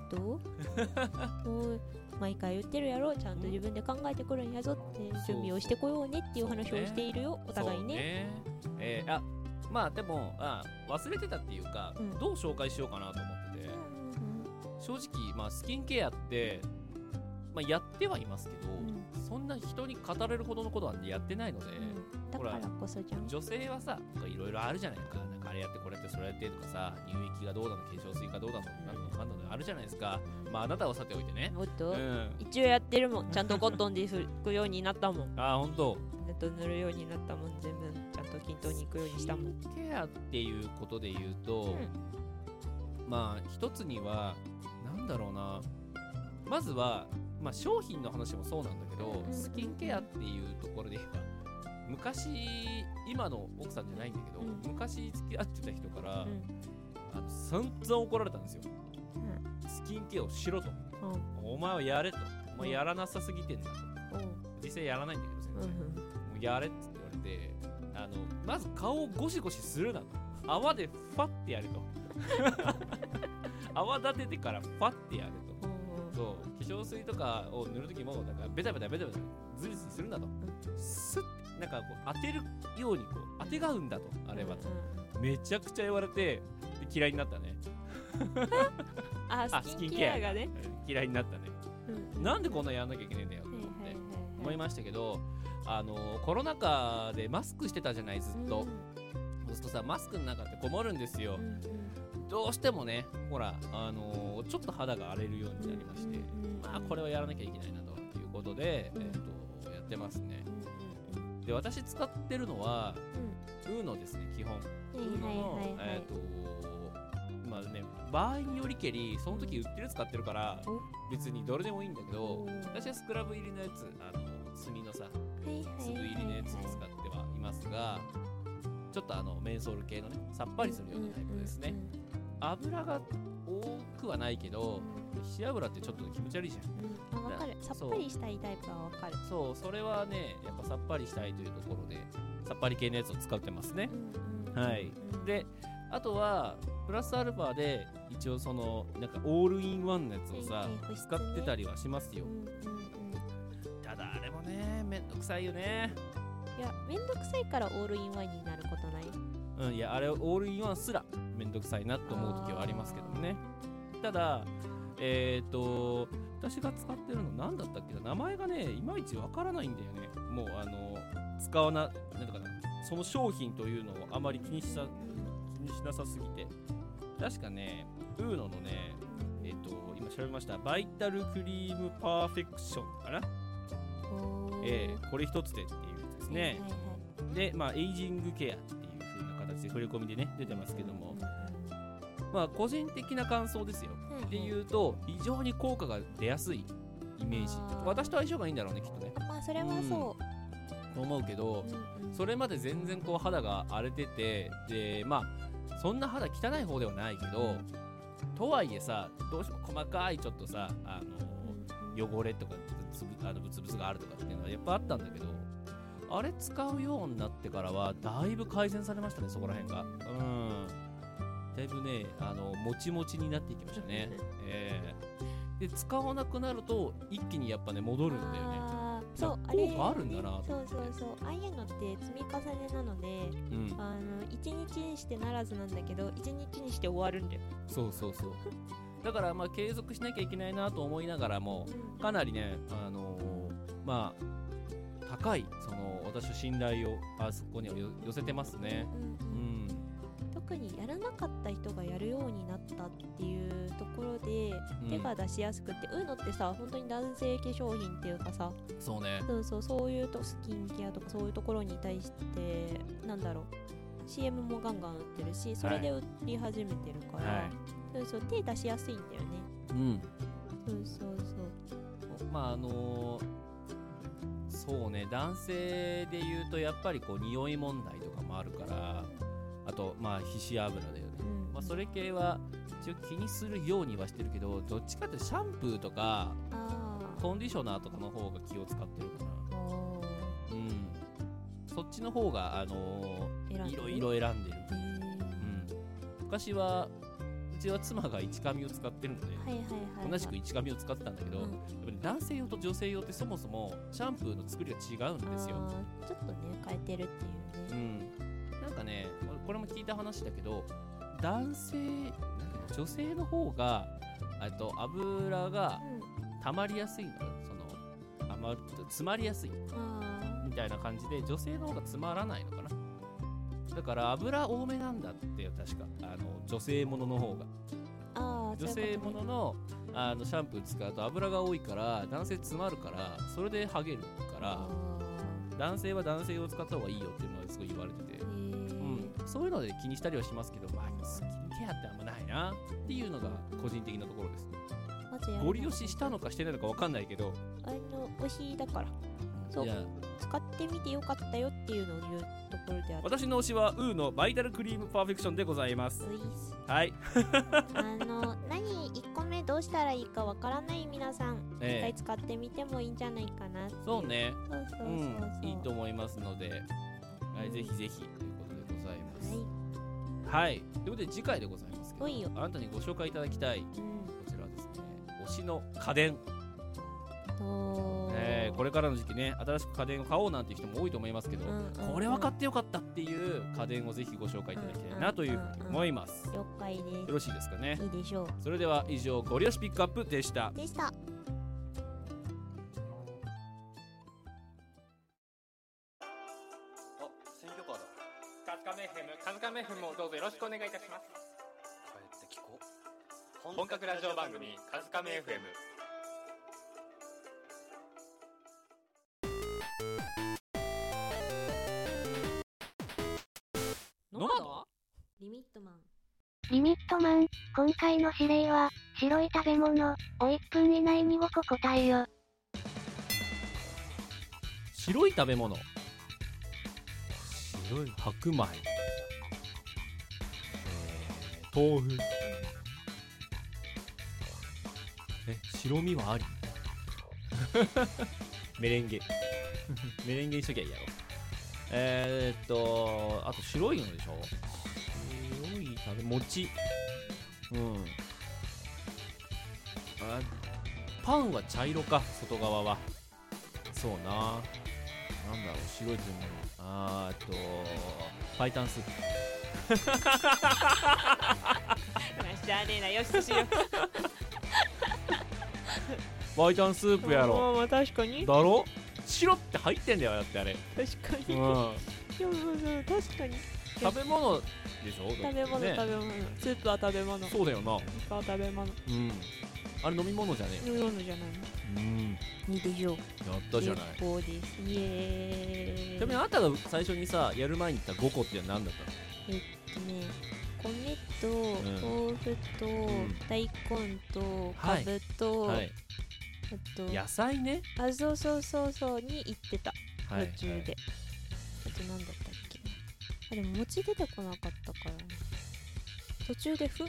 と？もう毎回言ってるやろ？ちゃんと自分で考えてくるんやぞって。準備をしてこようねっていう話をしているよ。お互いね。そうえーあまあでもあ忘れてたっていうか、うん。どう紹介しようかなと思ってて、正直、まあ、スキンケアって、まあ、やってはいますけど、そんな人に語れるほどのことはやってないので、ほだからこそじゃん。女性はさいろいろあるじゃないかなんかあれやってこれやってそれやってとかさ乳液がどうだの化粧水がどうだのなんだのかんだのあるじゃないですか。まああなたはさておいてね。おっと、うん。一応やってるもん。ちゃんとコットンで拭くようになったもん。あ本当ネット塗るようになったもん全部均等に行くようにしたもんケアっていうことで言うと、まあ一つにはなんだろうなまずは、まあ、商品の話もそうなんだけど、スキンケアっていうところで言えば昔今の奥さんじゃないんだけど、昔付き合ってた人から、あの散々怒られたんですよ、スキンケアをしろと、お前はやれと。お前やらなさすぎてんだと、実際やらないんだけど全然、もうやれって言われてあのまず顔をゴシゴシするなと。泡でファッてやると。泡立ててからファッてやると、そう。化粧水とかを塗るときもなんかベタベタベタベタズリズリするなと、スッてなんかこう当てるようにこう当てがうんだとあれはと、めちゃくちゃ言われてで嫌いになったね。あスキンケアがね。うん嫌いになったね、うん。なんでこんなやんなきゃいけないんだよと思って。思いましたけどあのコロナ禍でマスクしてたじゃないずっと、そうするとさマスクの中ってこもるんですよ、どうしてもねほらあのちょっと肌が荒れるようになりまして、まあこれはやらなきゃいけないなというこことで、えっとやってますね。で私使ってるのは、ウーノですね基本、ウーノはいのはいはい。えっ、とまあね場合によりけりその時売ってるやつ買ってるから別にどれでもいいんだけど私はスクラブ入りのやつあの炭のさ粒入りのやつを使ってはいますがちょっとあのメンソール系のねさっぱりするようなタイプですね。油が多くはないけど石油ってちょっと気持ち悪いじゃん。あ分かる。さっぱりしたいタイプは分かる。そうそれはねやっぱさっぱりしたいというところでさっぱり系のやつを使ってますね、はい。であとはプラスアルファで一応そのなんかオールインワンのやつをさ、使ってたりはしますよ、ただあれもねめんどくさいよね。いやめんどくさいからオールインワンになることない？うん、いやあれオールインワンすらめんどくさいなと思う時はありますけどね。ただえっ、と私が使ってるの何だったっけな？名前がねいまいちわからないんだよね。もうあの使わななんだかな？その商品というのをあまり気にしさ気にしなさすぎて。確かねウーノのねえっ、と今調べました。バイタルクリー。ムパーフェクションかなえー、これ一つでっていうやつですね、でまあエイジングケアっていう風な形で触れ込みでね出てますけども。まあ個人的な感想ですよ、で言うと非常に効果が出やすいイメージ。私と相性がいいんだろうねきっとね。まあそれはそと思うけど、それまで全然こう肌が荒れててでまあそんな肌汚い方ではないけどとはいえさどうしても細かいちょっとさあの汚れとかつぶあのブツブツがあるとかっていうのはやっぱあったんだけどあれ使うようになってからはだいぶ改善されましたねそこら辺が。うん。だいぶねあのもちもちになっていきましたね。ええ。で使わなくなると一気にやっぱね戻るんだよねそうあ効れ果あるんだなとそうそうそう。ああいうのって積み重ねなので、うん。あの一日にしてならずなんだけど一日にして終わるんだよ。そうそうそう。だからまあ継続しなきゃいけないなと思いながらもかなりねあのーまあ高いその私の信頼をあそこにはよ寄せてますね。うん特にやらなかった人がやるようになったっていうところでうん。手が出しやすくて、ウーノってさ本当に男性化粧品っていうかさそうね。そうそうそういうとスキンケアとかそういうところに対してなんだろう CM もガンガン売ってるしそれで売り始めてるから、はい。そうそう手出しやすいんだよね。うん。そうそうそう。まああのーそうね男性で言うとやっぱりこう匂い問題とかもあるからあとまあ皮脂油だよね、まあ、それ系は一応気にするようにはしてるけどどっちかってシャンプーとかコンディショナーとかの方が気を使ってるかなうん。そっちの方があのーいろいろ選んでる、うん、昔はうちは妻が一髪を使ってるので、はいはいはいはい。同じく一髪を使ってたんだけど、やっぱり男性用と女性用ってそもそもシャンプーの作りが違うんですよ。ちょっとね変えてるっていうね。うん、なんかねこれも聞いた話だけど男性女性の方がと油が溜まりやすいのよ。その余る詰まりやすい。みたいな感じで女性の方が詰まらないのかな。だから油多めなんだってよ確か。あの女性ものの方が。女性もののあのシャンプー使うと油が多いから男性詰まるからそれでハゲるから男性は男性を使った方がいいよっていうのはすごい言われてて、うん、そういうので気にしたりはしますけどまあスキンケアってあんまないなっていうのが個人的なところですゴリ押ししたのかしてないのか分かんないけど。あの推しだから。そう。使ってみてよかったよっていうのを言うところであ私の推しはウーのバイタルクリームパーフェクションでございます。はい。あの何1個目どうしたらいいかわからない皆さん、ええ。一回使ってみてもいいんじゃないかなそうね。そうそうそうそう。うん。いいと思いますので、はい、ぜひぜひはい、ということで次回でございますけどあなたにご紹介いただきたい、こちらはですね。推しの家電。えーこれからの時期ね新しく家電を買おうなんていう人も多いと思いますけど、これは買ってよかったっていう家電をぜひご紹介いただきたいなというふうに思います、了解です。よろしいですかね。いいでしょう。それでは以上ゴリ押しピックアップでした。でしたカズカメフもどうぞよろしくお願いいたします。帰って聞こう。本格ラジオ番組「カズカメ FM」ノマドリミットマン。リミットマン、今回の指令は、白い食べ物。を1分以内に5個答えよ。白い食べ物。白い白米。豆腐。え白身はあり？メレンゲ。メレンゲにしときゃいいやろ。えー、っとあと白いのでしょ？白い食べ餅。うん。あパンは茶色か外側は。そうな。なんだろう白い食べ物あーっとパイタンスープしゃあねえなよしとしよパイタンスープやまあろまあ確かに。だろ？白って入ってんだよだってあれ。確かに、うん。そうそうそう確かに。食べ物でしょ？食べ物、ね。食べ物。スープは食べ物。そうだよな。他は食べ物。うん。あれ飲み物じゃねえ飲み物じゃない。のうん。いいでしょう。やったじゃない。結構です。イエーイ。ちなみにあなたが最初にさやる前に言った5個って何だったの？えっと豆腐と大根とはい。かぶと、はい。あと野菜ね。あそうそうそうそうに行ってた。はい途中で、あと何だったっけあでも餅出てこなかったからな途中でふふ？っ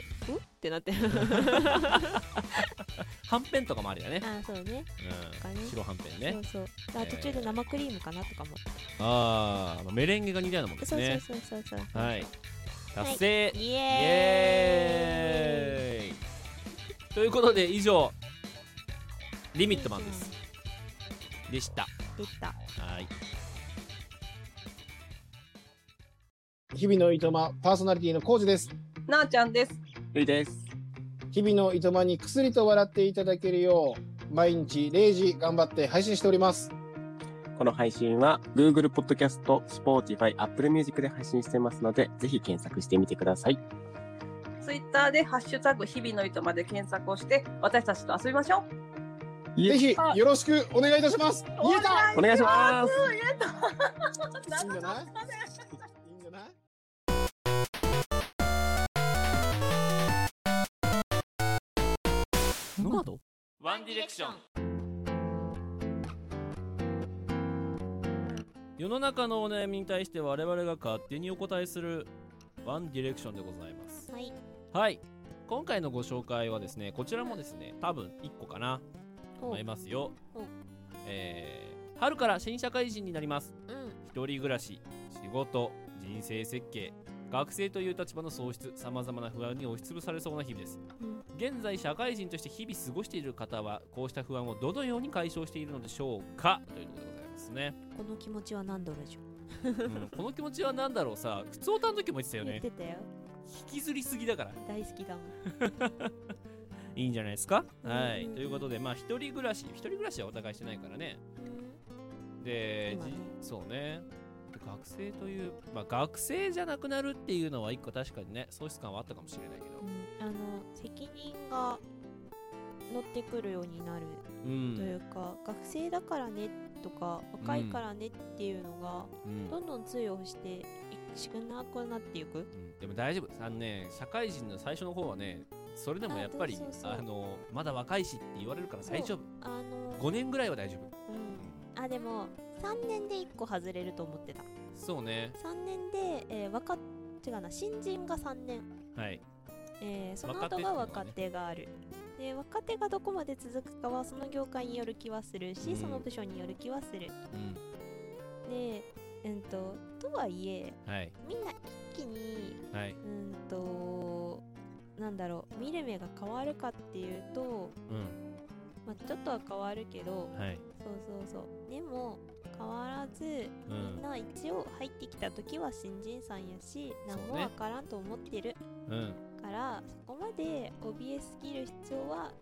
てなって。はんぺんとかもあるよね。あそうね。うん。白はんぺんね。そうそう。あ途中で生クリームかなとかもあーあのメレンゲが似たようなもんですそうそうねそうそうそう。はい達成、はいイ。エーイ。ということで以上リミットマンです。でした。でした。はい。日々のいとまパーソナリティのコウジです。なあちゃんです。ゆいです。日々のいとまに薬と笑っていただけるよう、毎日0時頑張って配信しております。この配信は Google Podcast、Spotify、Apple Music で配信してますので、ぜひ検索してみてください。ツイッターでハッシュタグ日々の糸まで検索をして、私たちと遊びましょう。ぜひよろしくお願いいたします。言えたお願いします言えた。いいんじゃない？ノマドワンディレクション世の中のお悩みに対して我々が勝手にお答えするワンディレクションでございます。はい。はい。今回のご紹介はですねこちらもですね多分1個かな。お。思いますよ。お。えー、春から新社会人になります。うん。一人暮らし仕事人生設計学生という立場の喪失さまざまな不安に押しつぶされそうな日々です。うん。現在社会人として日々過ごしている方はこうした不安をどのように解消しているのでしょうか？ということでございますね、この気持ちは何だろうじゃうん、この気持ちは何だろうさ。普通歌の時も言ってたよね。言ってたよ。引きずりすぎだから。大好きだもん。いいんじゃないですか？はい。ということでまあ一人暮らし一人暮らしはお互いしてないからね。で、今ね。じそうね。学生というまあ学生じゃなくなるっていうのは一個確かにね喪失感はあったかもしれないけど。あの責任が乗ってくるようになるうん。というか、学生だからねとか若いからねっていうのが、うん。どんどん通用していしくなくなっていく、でも大丈夫。あのね社会人の最初の方はねそれでもやっぱりあのまだ若いしって言われるから大丈夫。あの5年ぐらいは大丈夫。うん、あでも3年で1個外れると思ってた。そうね。3年で、えー、若違うな新人が3年、はい。えーその後が若手がある、で若手がどこまで続くかはその業界による気はするし、うん。その部署による気はする。うん。でうんととはいえはい。みんな一気にはい。うんとなんだろう見る目が変わるかっていうと、うん。まあ、ちょっとは変わるけど、はい。そうそうそう。でも変わらず、うん。みんな一応入ってきた時は新人さんやし何もわからんと思ってる、うんからそこまで怯えすぎる必要は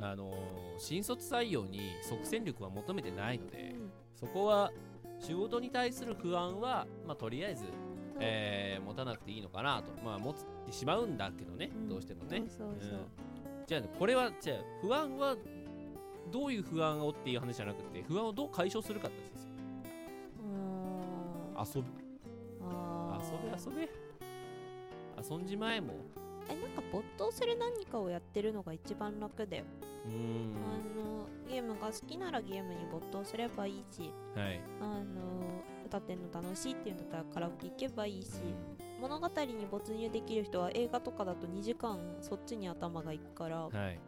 ないあのー新卒採用に即戦力は求めてないので、そこは仕事に対する不安は、まあ、とりあえず、えー持たなくていいのかなと、まあ、持ってしまうんだけどね、どうしてもね。そうそうそうんじゃあね、これは、じゃあ不安は、どういう不安をっていう話じゃなくて、不安をどう解消するかって話ですよ。遊ぶ。あ遊べ、遊べ。遊んじまえも。えなんか没頭する何かをやってるのが一番楽だよ。うーん。あのゲームが好きならゲームに没頭すればいいしはい。あの歌ってんの楽しいっていうんだったらカラオケ行けばいいし物語に没入できる人は映画とかだと2時間そっちに頭がいくから、はい。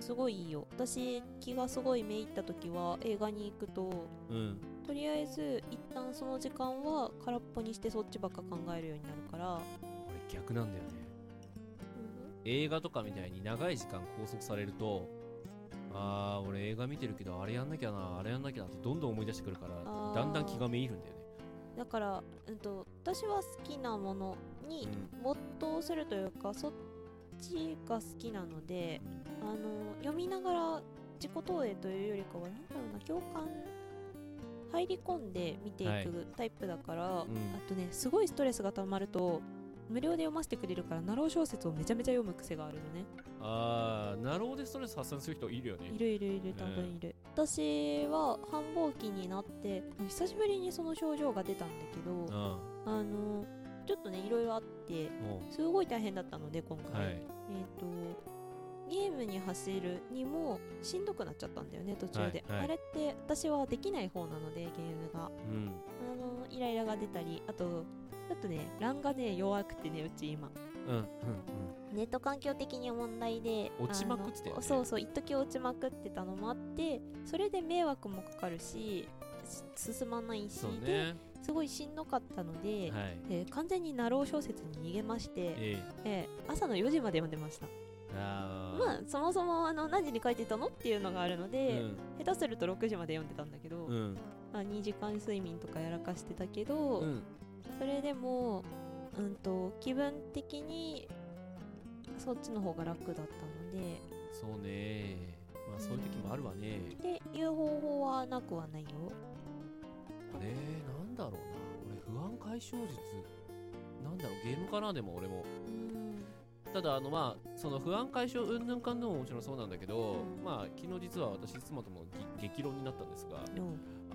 すごいいいよ。私気がすごいめいった時は映画に行くとうん。とりあえず一旦その時間は空っぽにしてそっちばっか考えるようになるから俺逆なんだよね。映画とかみたいに長い時間拘束されるとあー俺映画見てるけどあれやんなきゃなあれやんなきゃなってどんどん思い出してくるからだんだん気がめいるんだよね。だから、うん、と私は好きなものに没頭するというか、そっちが好きなので、あの読みながら自己投影というよりかはなんだろうな共感入り込んで見ていはい。くタイプだから、ん。あとねすごいストレスがたまると無料で読ませてくれるからナロー小説をめちゃめちゃ読む癖があるのね。あーなるほどでストレス発散する人いるよね。いるいるいる多分いる、私は繁忙期になって久しぶりにその症状が出たんだけど、うん。あのちょっとねいろいろあってすごい大変だったので今回、はい。えっ、とゲームに走るにもしんどくなっちゃったんだよね途中で、はいはい。あれって私はできない方なのでゲームが。うん。あのイライラが出たりあとちょっとねランがね弱くてねうち今。うんうんネット環境的に問題で落ちまくってたよね。そうそう一時落ちまくってたのもあってそれで迷惑もかかるしし進まないし、そうね。ですごいしんどかったので、はい。えー完全にナロー小説に逃げまして、ええ。ー朝の4時まで読んでました。あー。まあそもそもあの何時に書いてたのっていうのがあるので、うん。下手すると6時まで読んでたんだけど、うん。まあ、2時間睡眠とかやらかしてたけど、うんそれでも、うん、と気分的にそっちの方が楽だったので。そうね。まあそういう時もあるわね。っていう方法はなくはないよ。あれ？なんだろうな。俺不安解消術。なんだろう。ゲームかな？でも俺も。ただあのまあその不安解消うんぬんかんぬんももちろんそうなんだけど、まあ昨日実は私妻ともぎ激論になったんですが、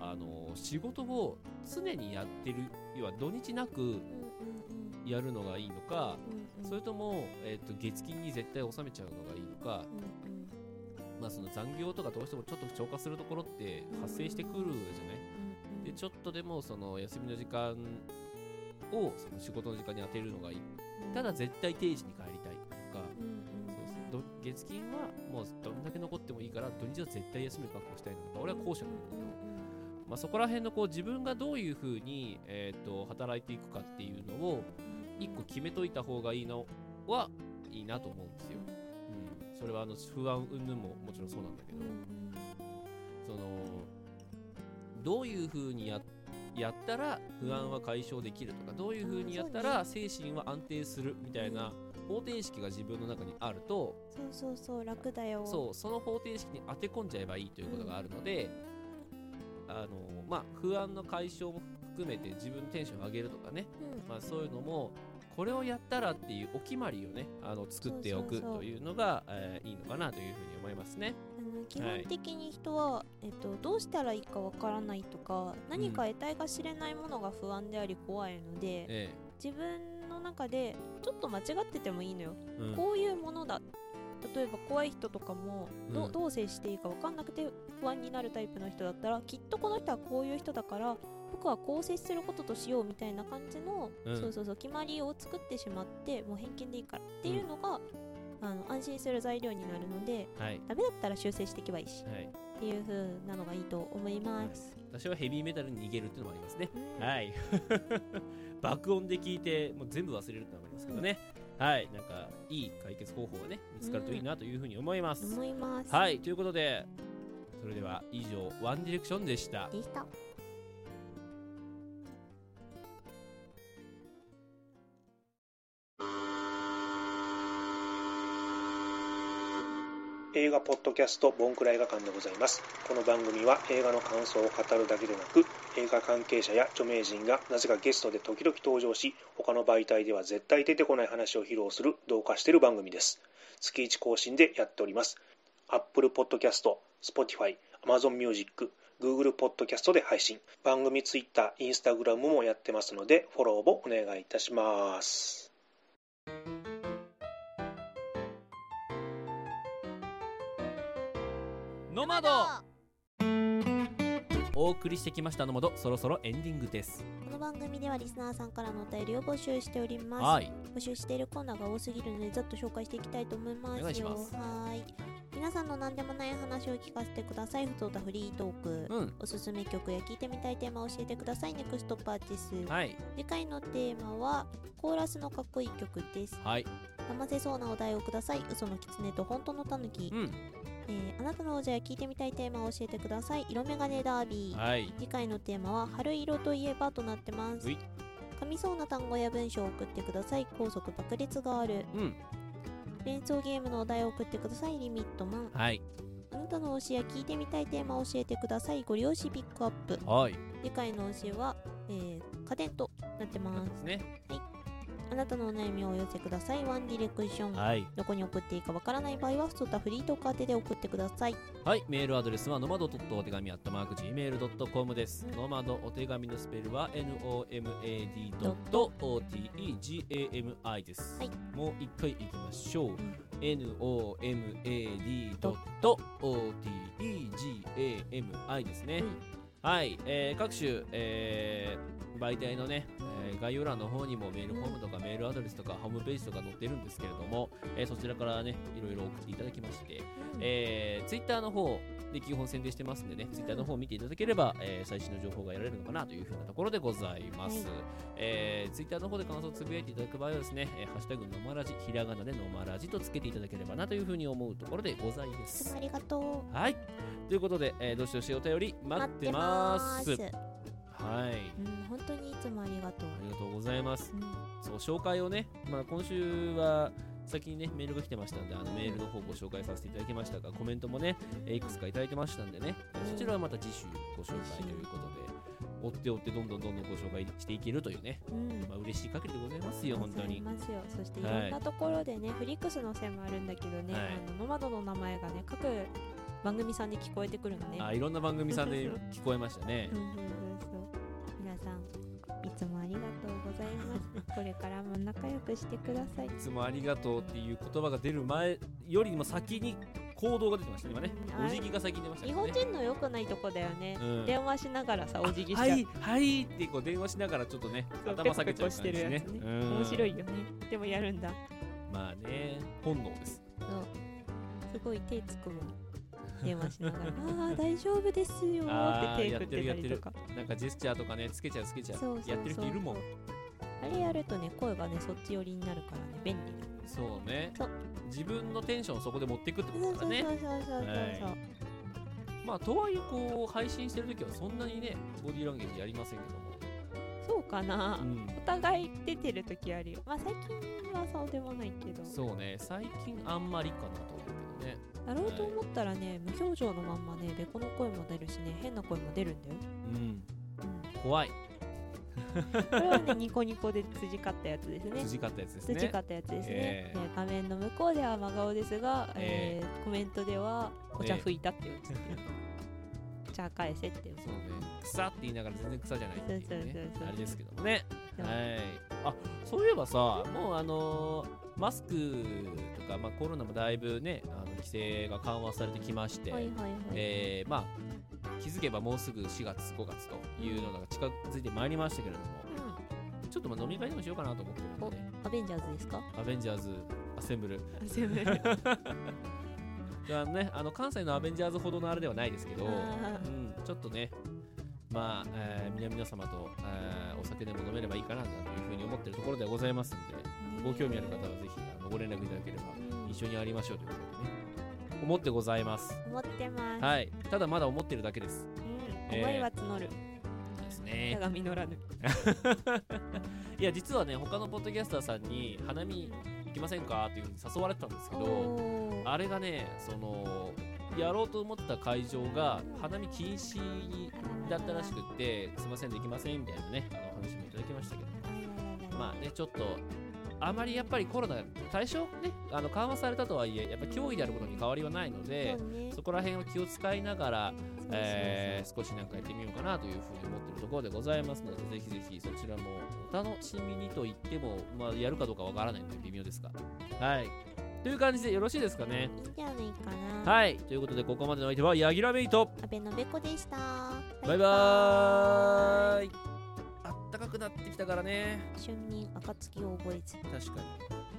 あの仕事を常にやってる要は土日なくやるのがいいのか、それとも、えっと月金に絶対納めちゃうのがいいのか、まあその残業とかどうしてもちょっと超過するところって発生してくるじゃない、でちょっとでもその休みの時間をその仕事の時間に当てるのがいい、ただ絶対定時に帰りたいとか、そうそうど月金はもうどんだけ残ってもいいから土日は絶対休みを確保したいのか。俺は後者なんだけど、まあ、そこら辺のこう自分がどういうふうに、えー、と働いていくかっていうのを一個決めといた方がいいのはいいなと思うんですよ。うん、それはあの不安云々ももちろんそうなんだけど、そのどういうふうにややったら不安は解消できるとかどういうふうにやったら精神は安定するみたいな方程式が自分の中にあるとそうそうそう楽だよそうその方程式に当て込んじゃえばいいということがあるので、あのまあ不安の解消も含めて自分のテンションを上げるとかね、まあ、そういうのもこれをやったらっていうお決まりをねあの作っておくそうそうそう。というのがえーいいのかなというふうに思いますね。あの基本的に人は、えっと、どうしたらいいかわからないとか何か得体が知れないものが不安であり怖いので、え。自分の中でちょっと間違っててもいいのよ、うん。こういうものだ例えば怖い人とかもど,、ううんどう接していいか分かんなくて不安になるタイプの人だったらきっとこの人はこういう人だから僕はこう接することとしようみたいな感じの、うんそうそうそう決まりを作ってしまってもう偏見でいいからっていうのが、あの安心する材料になるので、はいダメだったら修正していけばいいし、はいっていう風なのがいいと思います。私はヘビーメタルに逃げるっていうのもありますね。はい。爆音で聞いて、もう全部忘れるってのもありますけどね。はい。なんか、いい解決方法がね、見つかるといいなというふうに思います。思います。はい。ということで、それでは以上、ワンディレクションでした。でした。映画ポッドキャストボンクラ映画館でございます。この番組は映画の感想を語るだけでなく、映画関係者や著名人がなぜかゲストで時々登場し、他の媒体では絶対出てこない話を披露する同化している番組です。月1更新でやっております。Apple Podcast、Spotify、Amazon Music、Google Podcast で配信。番組 Twitter、Instagram もやってますので、フォローもお願いいたします。ノマドお送りしてきましたノマドそろそろエンディングですこの番組ではリスナーさんからのお便りを募集しております。はい募集しているコーナーが多すぎるのでざっと紹介していきたいと思いますよ。お願いしますはーい。皆さんの何でもない話を聞かせてください。ふとたフリートーク、うんおすすめ曲や聞いてみたいテーマを教えてください。ネクストパーティス。はい次回のテーマはコーラスのかっこいい曲です。はい騙せそうなお題をください。嘘の狐と本当のタヌキ。えーあなたの王者や聞いてみたいテーマを教えてください。色眼鏡ダービー。はい次回のテーマは春色といえばとなってます。噛みそうな単語や文章を送ってください。高速爆裂がある。うん連想ゲームのお題を送ってください。リミットマン。はいあなたの推しや聞いてみたいテーマを教えてください。ご両親ピックアップ。はい次回の推しは、えー家電となってますねはい。あなたのお悩みをお寄せください。ワンディレクション。はいどこに送っていいかわからない場合は、普通たフリートーク宛てで送ってください。はい、メールアドレスはノマドお手紙アットマーク Gmail.com です。ノマドお手紙のスペルは nomad.otegami です。もう一回いきましょう。nomad.otegami ですね。はい、えー各種、えー媒体のね、えー概要欄の方にもメールフォームとかメールアドレスとかホームページとか載ってるんですけれども、えーそちらからね、いろいろ送っていただきまして、えー、ツイッターの方で基本宣伝してますんでね、ツイッターの方を見ていただければ、えー最新の情報が得られるのかなというふうなところでございます。えー、ツイッターの方で感想をつぶやいていただく場合はですね、えーハッシュタグのまらじ、ひらがなでのまらじとつけていただければなというふうに思うところでございます。ありがとう。はい。ということで、えーどしどしお便り待ってます。はい。うん、本当にいつもありがとう。ありがとうございます。そう、紹介をね、まあ今週は先にね、メールが来てましたんで、あのメールの方ご紹介させていただきましたが、コメントもね、えーいくつかいただいてましたんでね、そちらはまた次週ご紹介ということで、追って追ってどんどんどんどんご紹介していけるというね、まあ嬉しい限りでございますよ、本当に。ますよそしていはいろんなところでね、フリックスの線もあるんだけどね、はい。あのノマドの名前がね各番組さんで聞こえてくるのね。あ、いろんな番組さんで聞こえましたね。そう。そうそうんいつもありがとうございます。これからも仲良くしてください。いつもありがとうっていう言葉が出る前よりも先に行動が出てました。ね、今ね。うんお辞儀が先に出ました日ね。本人の良くないとこだよね、うん。電話しながらさお辞儀しちゃうはい、はいってこう電話しながらちょっとね、頭下げちゃうペコペコしてるやつね。うん。面白いよね。でもやるんだ。まあね、本能です。そう。すごい手つくもん電話しながらああ大丈夫ですよって手振ってやってるやってるたりとか。なんかジェスチャーとかね、つけちゃうつけちゃう。そうそうそうやってる人いるもん。あれやるとね声がねそっち寄りになるからね便利そうね。自分のテンションをそこで持っていくってことだからね。そうそうそうそうそうはいまあ、とはいえ、こう、配信してるときはそんなにね、ボディーランゲージやりませんけども。そうかな、うんお互い出てる時あるよまあ最近はそうでもないけどそうね、最近あんまりかなと思うけどね。やろうと思ったらね無表情のまんまねベコの声も出るしね変な声も出るんだよ。うん。怖い。これはねニコニコで辻かったやつですね。辻かったやつですね。辻かったやつですね、ええ。で画面の向こうでは真顔ですが、えーコメントではお茶拭いたって言ってる、茶返せって言ってそうね、草って言いながら全然草じゃないっていうそうそううそう。あれですけどもね。はい。あ、そういえばさ、もうあのーマスクとか、まあ、コロナもだいぶね、あの規制が緩和されてきまして、はいはいはいえーまあ、気づけばもうすぐ4月、5月というのが近づいてまいりましたけれども、ちょっとまあ飲み会でもしようかなと思ってるんでね。アベンジャーズですか？アベンジャーズアセンブル。アセンブル。あのね、あの関西のアベンジャーズほどのあれではないですけど、うあん、ちょっとね、まあ、えー皆々様と、えーお酒でも飲めればいいかなというふうに思ってるところではございますんで、ご興味ある方はぜひあのご連絡いただければ一緒にやりましょうということでね、思ってございます。思ってます、はい、ただまだ思ってるだけです。うん、えー。思いは募る、ですね。実らぬ。いや実はね他のポッドキャスターさんに花見行きませんかっていうふうに誘われてたんですけどあれがねそのやろうと思った会場が花見禁止だったらしくってすいませんできませんみたいなねあのお話もいただきましたけど。まあねちょっとあまりやっぱりコロナ対象ねあの緩和されたとはいえやっぱ脅威であることに変わりはないのでそ、ね,、こら辺を気を使いながら、えー、少しなんかやってみようかなというふうに思ってるところでございますのでぜひぜひそちらもお楽しみにと言っても、まあ、やるかどうかわからないので微妙ですが。はい。という感じでよろしいですかね。いいんじゃないかな。はい。ということでここまでの相手はヤギラメイト阿部のべこでした。バイバーイ,バイバーイ。暖かくなってきたからね。春眠暁を覚えず。確かに。